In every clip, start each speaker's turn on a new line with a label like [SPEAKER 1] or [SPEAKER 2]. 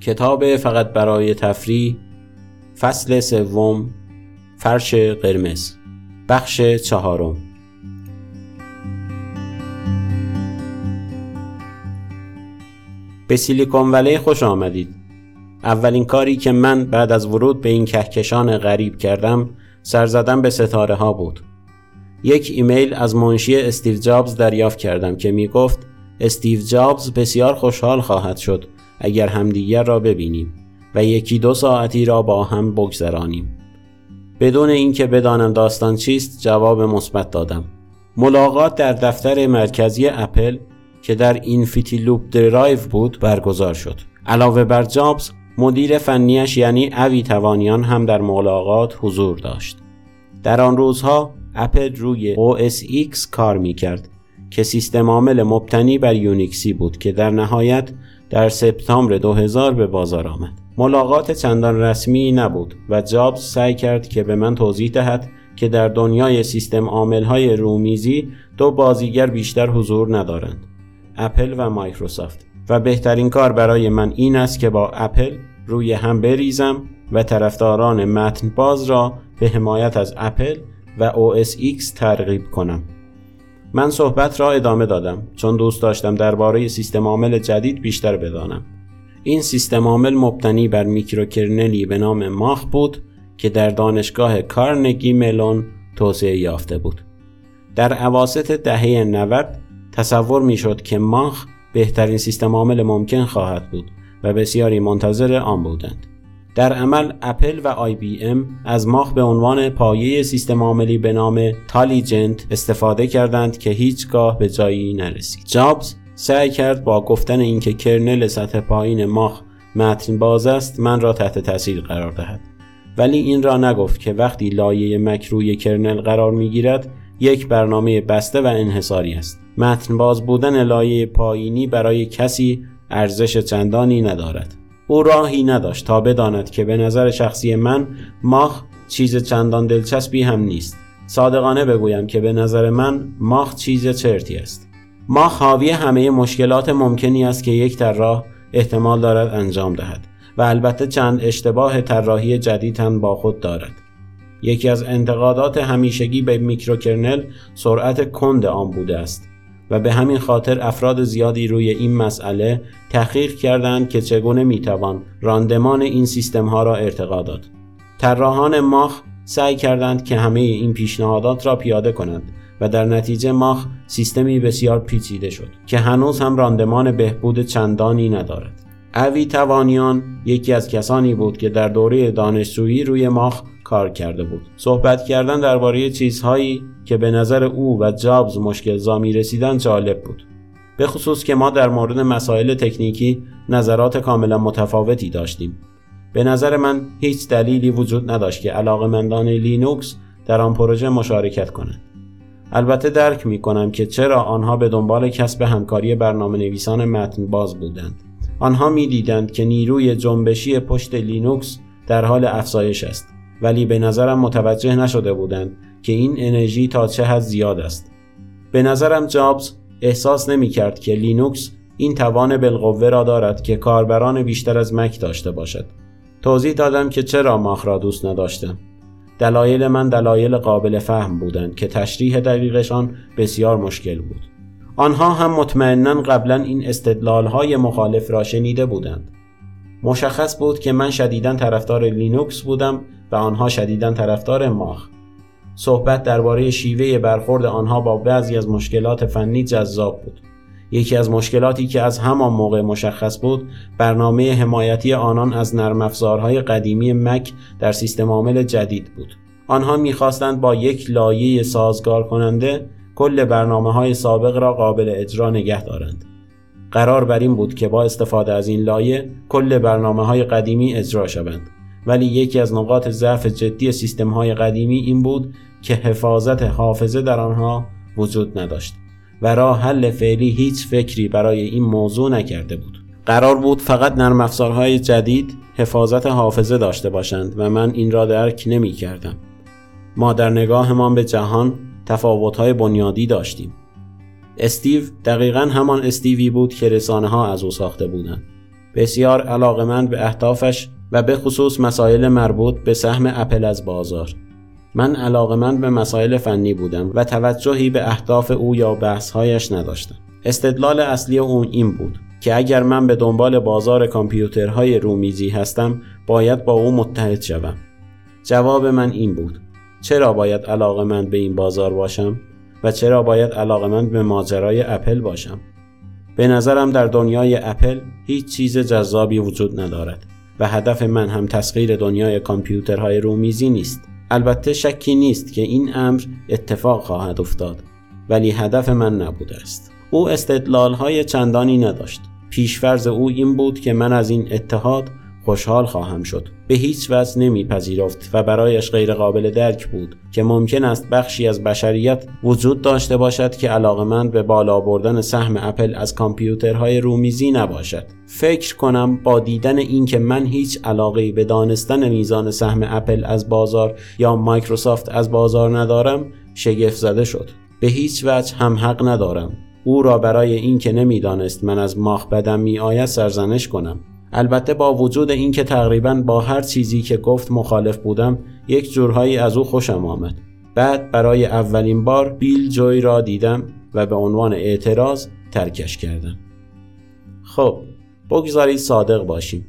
[SPEAKER 1] کتاب فقط برای تفریح فصل سوم فرش قرمز بخش چهارم. به سیلیکون ولی خوش آمدید. اولین کاری که من بعد از ورود به این کهکشان غریب کردم سر زدن به ستاره ها بود. یک ایمیل از منشی استیو جابز دریافت کردم که می گفت استیو جابز بسیار خوشحال خواهد شد. اگر همدیگر را ببینیم و یکی دو ساعتی را با هم بگذرانیم. بدون اینکه بدانم داستان چیست جواب مثبت دادم. ملاقات در دفتر مرکزی اپل که در Infinite Loop Drive بود برگزار شد. علاوه بر جابز مدیر فنیش یعنی اوی توانیان هم در ملاقات حضور داشت. در آن روزها اپل روی OS X کار می کرد که سیستم عامل مبتنی بر یونیکسی بود که در نهایت در سپتامبر 2000 به بازار آمد. ملاقات چندان رسمی نبود و جابز سعی کرد که به من توضیح دهد که در دنیای سیستم عامل های رومیزی دو بازیگر بیشتر حضور ندارند. اپل و مایکروسافت و بهترین کار برای من این است که با اپل روی هم بریزم و طرفداران متن باز را به حمایت از اپل و OS X ترغیب کنم. من صحبت را ادامه دادم چون دوست داشتم درباره سیستم عامل جدید بیشتر بدانم. این سیستم عامل مبتنی بر میکروکرنلی به نام ماخ بود که در دانشگاه کارنگی ملون توسعه یافته بود. در عواست دهه 90 تصور می‌شد که ماخ بهترین سیستم عامل ممکن خواهد بود و بسیاری منتظر آن بودند. در عمل اپل و آی بی ام از ماخ به عنوان پایه سیستم عاملی به نام تالیجنت استفاده کردند که هیچگاه به جایی نرسید. جابز سعی کرد با گفتن اینکه کرنل سطح پایین ماخ متن باز است من را تحت تاثیر قرار دهد. ولی این را نگفت که وقتی لایه مک روی کرنل قرار می گیرد یک برنامه بسته و انحصاری است. متن باز بودن لایه پایینی برای کسی ارزش چندانی ندارد. او راهی نداشت تا بداند که به نظر شخصی من ماخ چیز چندان دلچسبی هم نیست. صادقانه بگویم که به نظر من ماخ چیز چرتی است. ماخ حاوی همه مشکلات ممکنی است که یک طراح احتمال دارد انجام دهد و البته چند اشتباه طراحی جدید هم با خود دارد. یکی از انتقادات همیشگی به میکروکرنل سرعت کند آن بوده است. و به همین خاطر افراد زیادی روی این مسئله تحقیق کردند که چگونه می‌توان راندمان این سیستم ها را ارتقا داد. طراحان ماخ سعی کردند که همه این پیشنهادات را پیاده کنند و در نتیجه ماخ سیستمی بسیار پیچیده شد که هنوز هم راندمان بهبود چندانی ندارد. اوی توانیان یکی از کسانی بود که در دوره دانشجویی روی ماخ کار کرده بود. صحبت کردن درباره چیزهایی که به نظر او و جابز مشکل زامی رسیدن جالب بود. به خصوص که ما در مورد مسائل تکنیکی نظرات کاملا متفاوتی داشتیم. به نظر من هیچ دلیلی وجود نداشت که علاقمندان لینوکس در آن پروژه مشارکت کنند. البته درک می کنم که چرا آنها به دنبال کسب همکاری برنامه نویسان متن باز بودند. آنها می دیدند که نیروی جنبشی پشت لینوکس در حال افزایش است ولی به نظرم متوجه نشده بودند که این انرژی تا چه حد زیاد است. به نظرم جابز احساس نمی کرد که لینوکس این توان بالقوه را دارد که کاربران بیشتر از مک داشته باشد. توضیح دادم که چرا ماخ را دوست نداشتم. دلایل من دلایل قابل فهم بودند که تشریح دقیقشان بسیار مشکل بود. آنها هم مطمئنا قبلا این استدلال های مخالف را شنیده بودند. مشخص بود که من شدیدا طرفدار لینوکس بودم و آنها شدیدا طرفدار ماخ. صحبت درباره شیوه برخورد آنها با بعضی از مشکلات فنی جذاب بود. یکی از مشکلاتی که از همان موقع مشخص بود برنامه حمایتی آنان از نرم افزارهای قدیمی مک در سیستم عامل جدید بود. آنها می‌خواستند با یک لایه سازگار کننده کل برنامه های سابق را قابل اجرا نگه دارند. قرار بر این بود که با استفاده از این لایه کل برنامه های قدیمی اجرا شوند. ولی یکی از نقاط ضعف جدی سیستم های قدیمی این بود که حفاظت حافظه در آنها وجود نداشت و راه حل فعلی هیچ فکری برای این موضوع نکرده بود. قرار بود فقط نرم افزارهای جدید حفاظت حافظه داشته باشند و من این را درک نمی کردم. ما در نگاهمان به جهان تفاوت‌های بنیادی داشتیم. استیو دقیقا همان استیوی بود که رسانه ها از او ساخته بودند. بسیار علاقمند به اهدافش و به خصوص مسائل مربوط به سهم اپل از بازار من علاقمند به مسائل فنی بودم و توجهی به اهداف او یا بحثهایش نداشتم استدلال اصلی اون این بود که اگر من به دنبال بازار کامپیوترهای رومیزی هستم باید با او متحد شوم جواب من این بود چرا باید علاقمند به این بازار باشم و چرا باید علاقمند به ماجرای اپل باشم؟ به نظرم در دنیای اپل هیچ چیز جذابی وجود ندارد و هدف من هم تسخیر دنیای کامپیوترهای رومیزی نیست. البته شکی نیست که این امر اتفاق خواهد افتاد ولی هدف من نبوده است. او استدلال های چندانی نداشت. پیشفرز او این بود که من از این اتحاد خوشحال خواهم شد. به هیچ وجه نمیپذیرفت و برایش غیرقابل درک بود که ممکن است بخشی از بشریت وجود داشته باشد که علاقمند به بالا بردن سهم اپل از کامپیوترهای رومیزی نباشد. فکر کنم با دیدن اینکه من هیچ علاقه به دانستن میزان سهم اپل از بازار یا مایکروسافت از بازار ندارم شگفت زده شد. به هیچ وجه هم حق ندارم. او را برای اینکه نمی‌دانست من از ماخ بدم می آید سرزنش کنم. البته با وجود اینکه تقریبا با هر چیزی که گفت مخالف بودم یک جورهایی از او خوشم آمد. بعد برای اولین بار بیل جوی را دیدم و به عنوان اعتراض ترکش کردم. خب بگذارید صادق باشیم.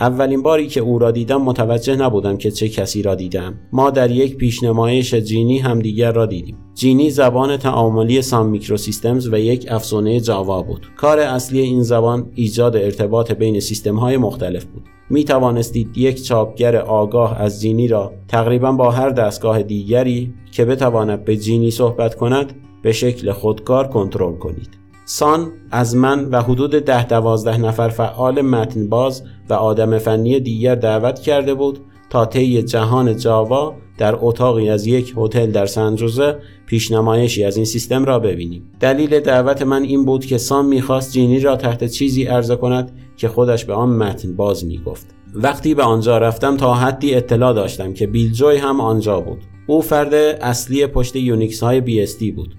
[SPEAKER 1] اولین باری که او را دیدم متوجه نبودم که چه کسی را دیدم. ما در یک پیشنمایش جینی همدیگر را دیدیم. جینی زبان تعاملی سام میکروسیستمز و یک افزونه جاوا بود. کار اصلی این زبان ایجاد ارتباط بین سیستم های مختلف بود. می توانستید یک چاپگر آگاه از جینی را تقریبا با هر دستگاه دیگری که بتواند به جینی صحبت کند به شکل خودکار کنترل کنید. سان از من و حدود ده دوازده نفر فعال متن باز و آدم فنی دیگر دعوت کرده بود تا طی جهان جاوا در اتاقی از یک هتل در سنجوزه پیشنمایشی از این سیستم را ببینیم. دلیل دعوت من این بود که سان می‌خواست جینی را تحت چیزی عرضه کند که خودش به آن متن باز می‌گفت. وقتی به آنجا رفتم تا حدی اطلاع داشتم که بیل جوی هم آنجا بود. او فرد اصلی پشت یونیکس های BSD بود.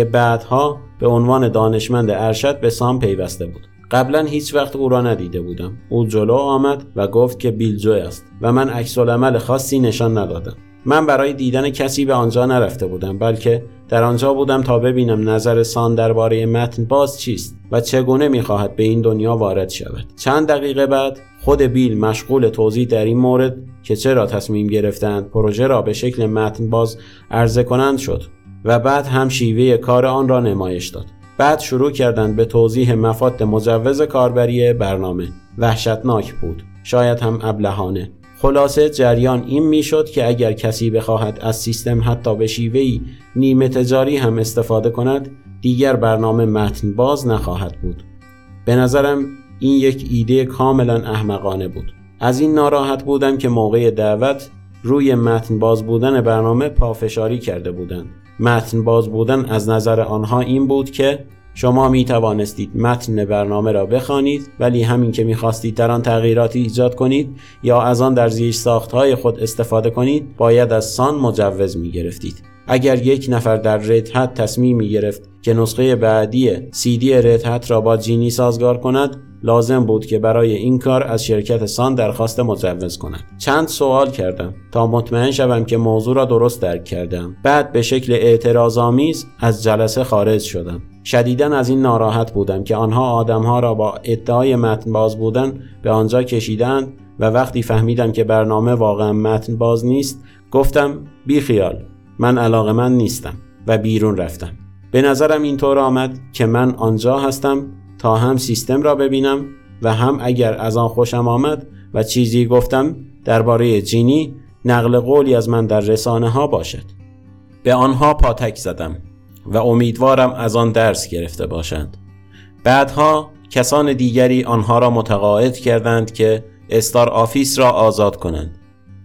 [SPEAKER 1] که بعدها به عنوان دانشمند ارشد به سان پیوسته بود. قبلا هیچ وقت او را ندیده بودم. او جلو آمد و گفت که بیل جوی است و من عکس خاصی نشان ندادم. من برای دیدن کسی به آنجا نرفته بودم بلکه در آنجا بودم تا ببینم نظر سان درباره متن باز چیست و چگونه می‌خواهد به این دنیا وارد شود. چند دقیقه بعد خود بیل مشغول توضیح در این مورد که چرا تصمیم گرفتند پروژه را به شکل متن باز عرضه کنند شد. و بعد هم شیوه کار آن را نمایش داد. بعد شروع کردند به توضیح مفاد مجوز کاربری برنامه. وحشتناک بود. شاید هم ابلهانه. خلاصه جریان این می‌شد که اگر کسی بخواهد از سیستم حتی به شیوهی نیمه تجاری هم استفاده کند دیگر برنامه متن باز نخواهد بود. به نظرم این یک ایده کاملا احمقانه بود. از این ناراحت بودم که موقع دعوت روی متن باز بودن برنامه پافشاری کرده بودند. متن باز بودن از نظر آنها این بود که شما می توانستید متن برنامه را بخوانید ولی همین که می‌خواستید در آن تغییراتی ایجاد کنید یا از آن در زیر ساختهای خود استفاده کنید باید از سان مجوز می گرفتید. اگر یک نفر در ردهت تصمیم می گرفت که نسخه بعدی دی ردهت را با جینی سازگار کند لازم بود که برای این کار از شرکت سان درخواست مجوز کند چند سوال کردم. تا مطمئن شوم که موضوع را درست درک کردم. بعد به شکل اعتراضآمیز از جلسه خارج شدم. شدیدا از این ناراحت بودم که آنها آدمها را با ادعای متن باز بودن به آنجا کشیدند و وقتی فهمیدم که برنامه واقعا متن باز نیست گفتم بی خیال من علاقه‌مند نیستم. و بیرون رفتم. به نظرم اینطور آمد که من آنجا هستم تا هم سیستم را ببینم و هم اگر از آن خوشم آمد و چیزی گفتم درباره Jini نقل قولی از من در رسانه ها باشد. به آنها پاتک زدم و امیدوارم از آن درس گرفته باشند. بعدها کسان دیگری آنها را متقاعد کردند که StarOffice را آزاد کنند.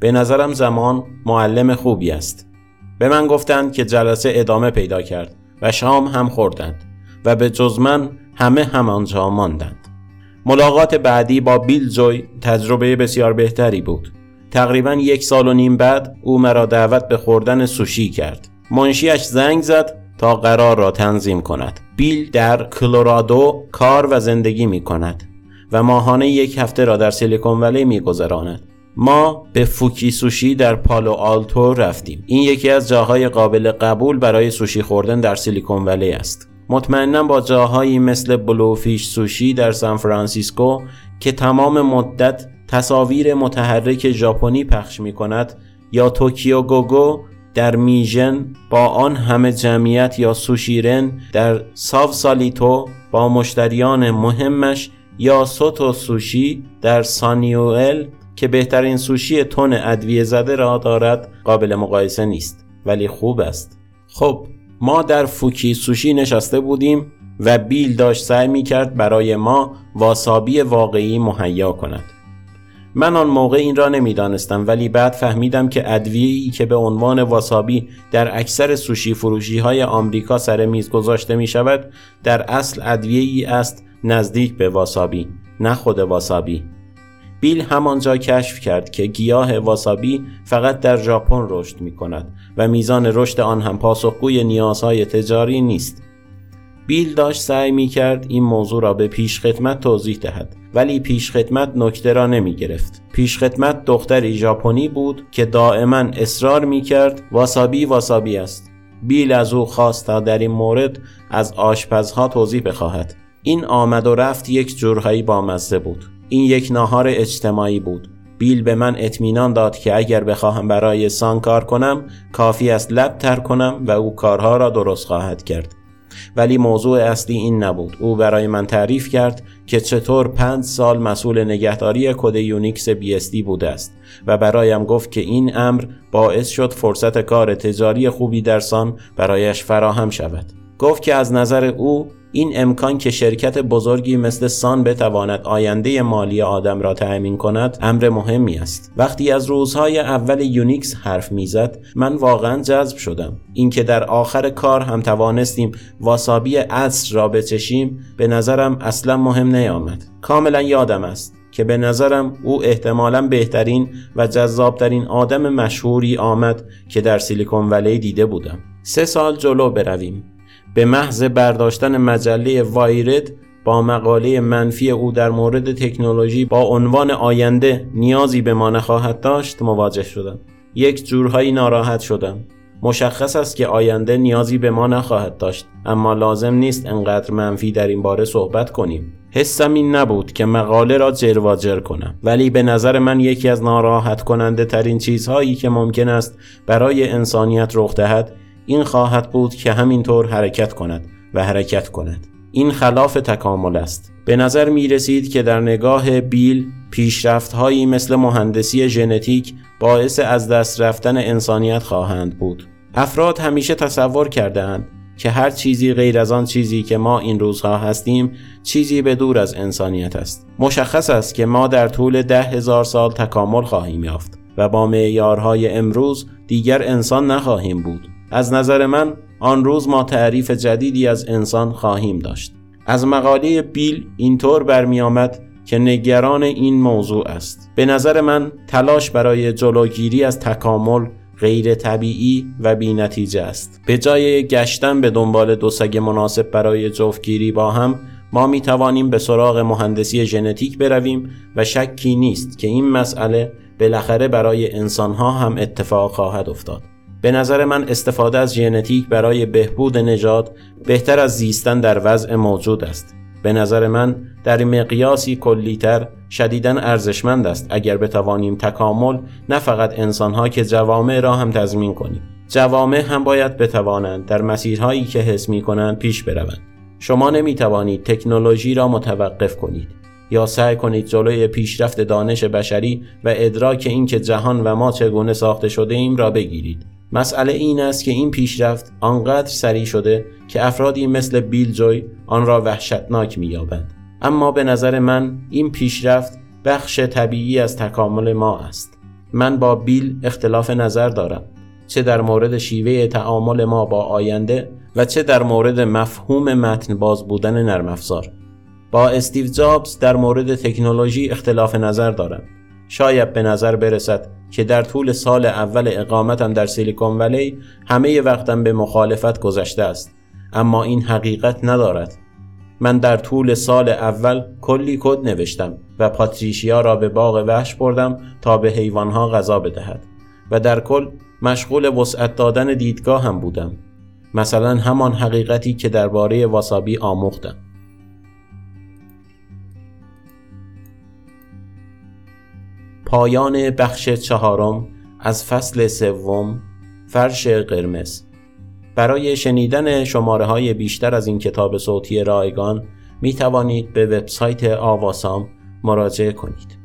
[SPEAKER 1] به نظرم زمان معلم خوبی است. به من گفتند که جلسه ادامه پیدا کرد و شام هم خوردند و به جز من همه همانجا ماندند. ملاقات بعدی با بیل جوی تجربه بسیار بهتری بود. تقریبا یک سال و نیم بعد او مرا دعوت به خوردن سوشی کرد. منشیش زنگ زد تا قرار را تنظیم کند. بیل در کلورادو کار و زندگی می کند و ماهانه یک هفته را در سیلیکون ولی میگذراند ما به Fuki Sushi در پالو آلتو رفتیم. این یکی از جاهای قابل قبول برای سوشی خوردن در سیلیکون ولی است. مطمئنا با جاهایی مثل Blowfish Sushi در سان فرانسیسکو که تمام مدت تصاویر متحرک ژاپنی پخش می کند یا Tokyo Go Go در میشن با آن همه جمعیت یا Sushi Ran در ساو سالیتو با مشتریان مهمش یا سوتو سوشی در سانیوئل که بهترین سوشی تون ادویه زده را دارد قابل مقایسه نیست ولی خوب است. خب ما در فوکی سوشی نشسته بودیم و بیل داشت سعی می کرد برای ما واسابی واقعی مهیا کند. من آن موقع این را نمی‌دانستم ولی بعد فهمیدم که ای که به عنوان واسابی در اکثر سوشی فروشی های آمریکا سر میز گذاشته می شود در اصل ای است نزدیک به واسابی نه خود واسابی بیل همانجا کشف کرد که گیاه واسابی فقط در ژاپن رشد می کند و میزان رشد آن هم پاسخگوی نیازهای تجاری نیست. بیل داشت سعی می کرد این موضوع را به پیش خدمت توضیح دهد ولی پیش خدمت نکته را نمی گرفت پیش خدمت دختری ژاپنی بود که دائما اصرار می کرد واسابی واسابی است. بیل از او خواست تا در این مورد از آشپزها توضیح بخواهد. این آمد و رفت یک جورهایی با مزه بود. این یک ناهار اجتماعی بود. بیل به من اطمینان داد که اگر بخواهم برای Sun کار کنم کافی است لب تر کنم و او کارها را درست خواهد کرد. ولی موضوع اصلی این نبود. او برای من تعریف کرد که چطور پنج سال مسئول نگهداری کد Unix BSD بوده است و برایم گفت که این امر باعث شد فرصت کار تجاری خوبی در Sun برایش فراهم شود. گفت که از نظر او این امکان که شرکت بزرگی مثل Sun بتواند آینده مالی آدم را تأمین کند امر مهمی است. وقتی از روزهای اول Unix حرف می‌زد من واقعا جذب شدم. اینکه در آخر کار هم توانستیم واسابی اصل را بچشیم به نظرم اصلا مهم نیامد. کاملا یادم است که به نظرم او احتمالا بهترین و جذابترین آدم مشهوری آمد که در سیلیکون ولی دیده بودم. سه سال جلو برویم. به محض برداشتن مجله وایرد با مقاله منفی او در مورد تکنولوژی با عنوان آینده نیازی به ما نخواهد داشت مواجه شدم. یک جورهایی ناراحت شدم. مشخص است که آینده نیازی به ما نخواهد داشت اما لازم نیست انقدر منفی در این باره صحبت کنیم. حسم این نبود که مقاله را جرواجر کنم ولی به نظر من یکی از ناراحت کننده ترین چیزهایی که ممکن است برای انسانیت رخ دهد این خواهد بود که همینطور حرکت کند و حرکت کند. این خلاف تکامل است. به نظر می رسید که در نگاه بیل پیشرفت هایی مثل مهندسی ژنتیک باعث از دست رفتن انسانیت خواهند بود. افراد همیشه تصور کردهاند که هر چیزی غیر از آن چیزی که ما این روزها هستیم چیزی به دور از انسانیت است. مشخص است که ما در طول ده هزار سال تکامل خواهیم یافت و با معیارهای امروز دیگر انسان نخواهیم بود. از نظر من آن روز ما تعریف جدیدی از انسان خواهیم داشت. از مقاله بیل اینطور برمیآمد که نگران این موضوع است. به نظر من تلاش برای جلوگیری از تکامل غیر طبیعی و بی نتیجه است. به جای گشتن به دنبال دو سگ مناسب برای جفتگیری با هم ما می توانیم به سراغ مهندسی ژنتیک برویم و شکی نیست که این مسئله بالاخره برای انسانها هم اتفاق خواهد افتاد. به نظر من استفاده از ژنتیک برای بهبود نژاد بهتر از زیستن در وضع موجود است. به نظر من در مقیاسی کلیتر شدیدا ارزشمند است اگر بتوانیم تکامل نه فقط انسانها که جوامع را هم تضمین کنیم. جوامع هم باید بتوانند در مسیرهایی که حس می کنند پیش بروند. شما نمی توانید تکنولوژی را متوقف کنید یا سعی کنید جلوی پیشرفت دانش بشری و ادراک اینکه جهان و ما چگونه ساخته شده ایم را بگیرید. مسئله این است که این پیشرفت آنقدر سریع شده که افرادی مثل بیل جوی آن را وحشتناک مییابند. اما به نظر من این پیشرفت بخش طبیعی از تکامل ما است. من با بیل اختلاف نظر دارم. چه در مورد شیوه تعامل ما با آینده و چه در مورد مفهوم متن باز بودن نرم افزار. با استیو جابز در مورد تکنولوژی اختلاف نظر دارم. شاید به نظر برسد که در طول سال اول اقامتم در سیلیکون ولی همه وقتم به مخالفت گذشته است. اما این حقیقت ندارد. من در طول سال اول کلی کد نوشتم و پاتریشیا را به باغ وحش بردم تا به حیوانها غذا بدهد و در کل مشغول وسعت دادن دیدگاه هم بودم. مثلا همان حقیقتی که درباره واسابی آموختم. پایان بخش چهارم از فصل سوم فرش قرمز برای شنیدن شماره های بیشتر از این کتاب صوتی رایگان می توانید به وبسایت آواسام مراجعه کنید.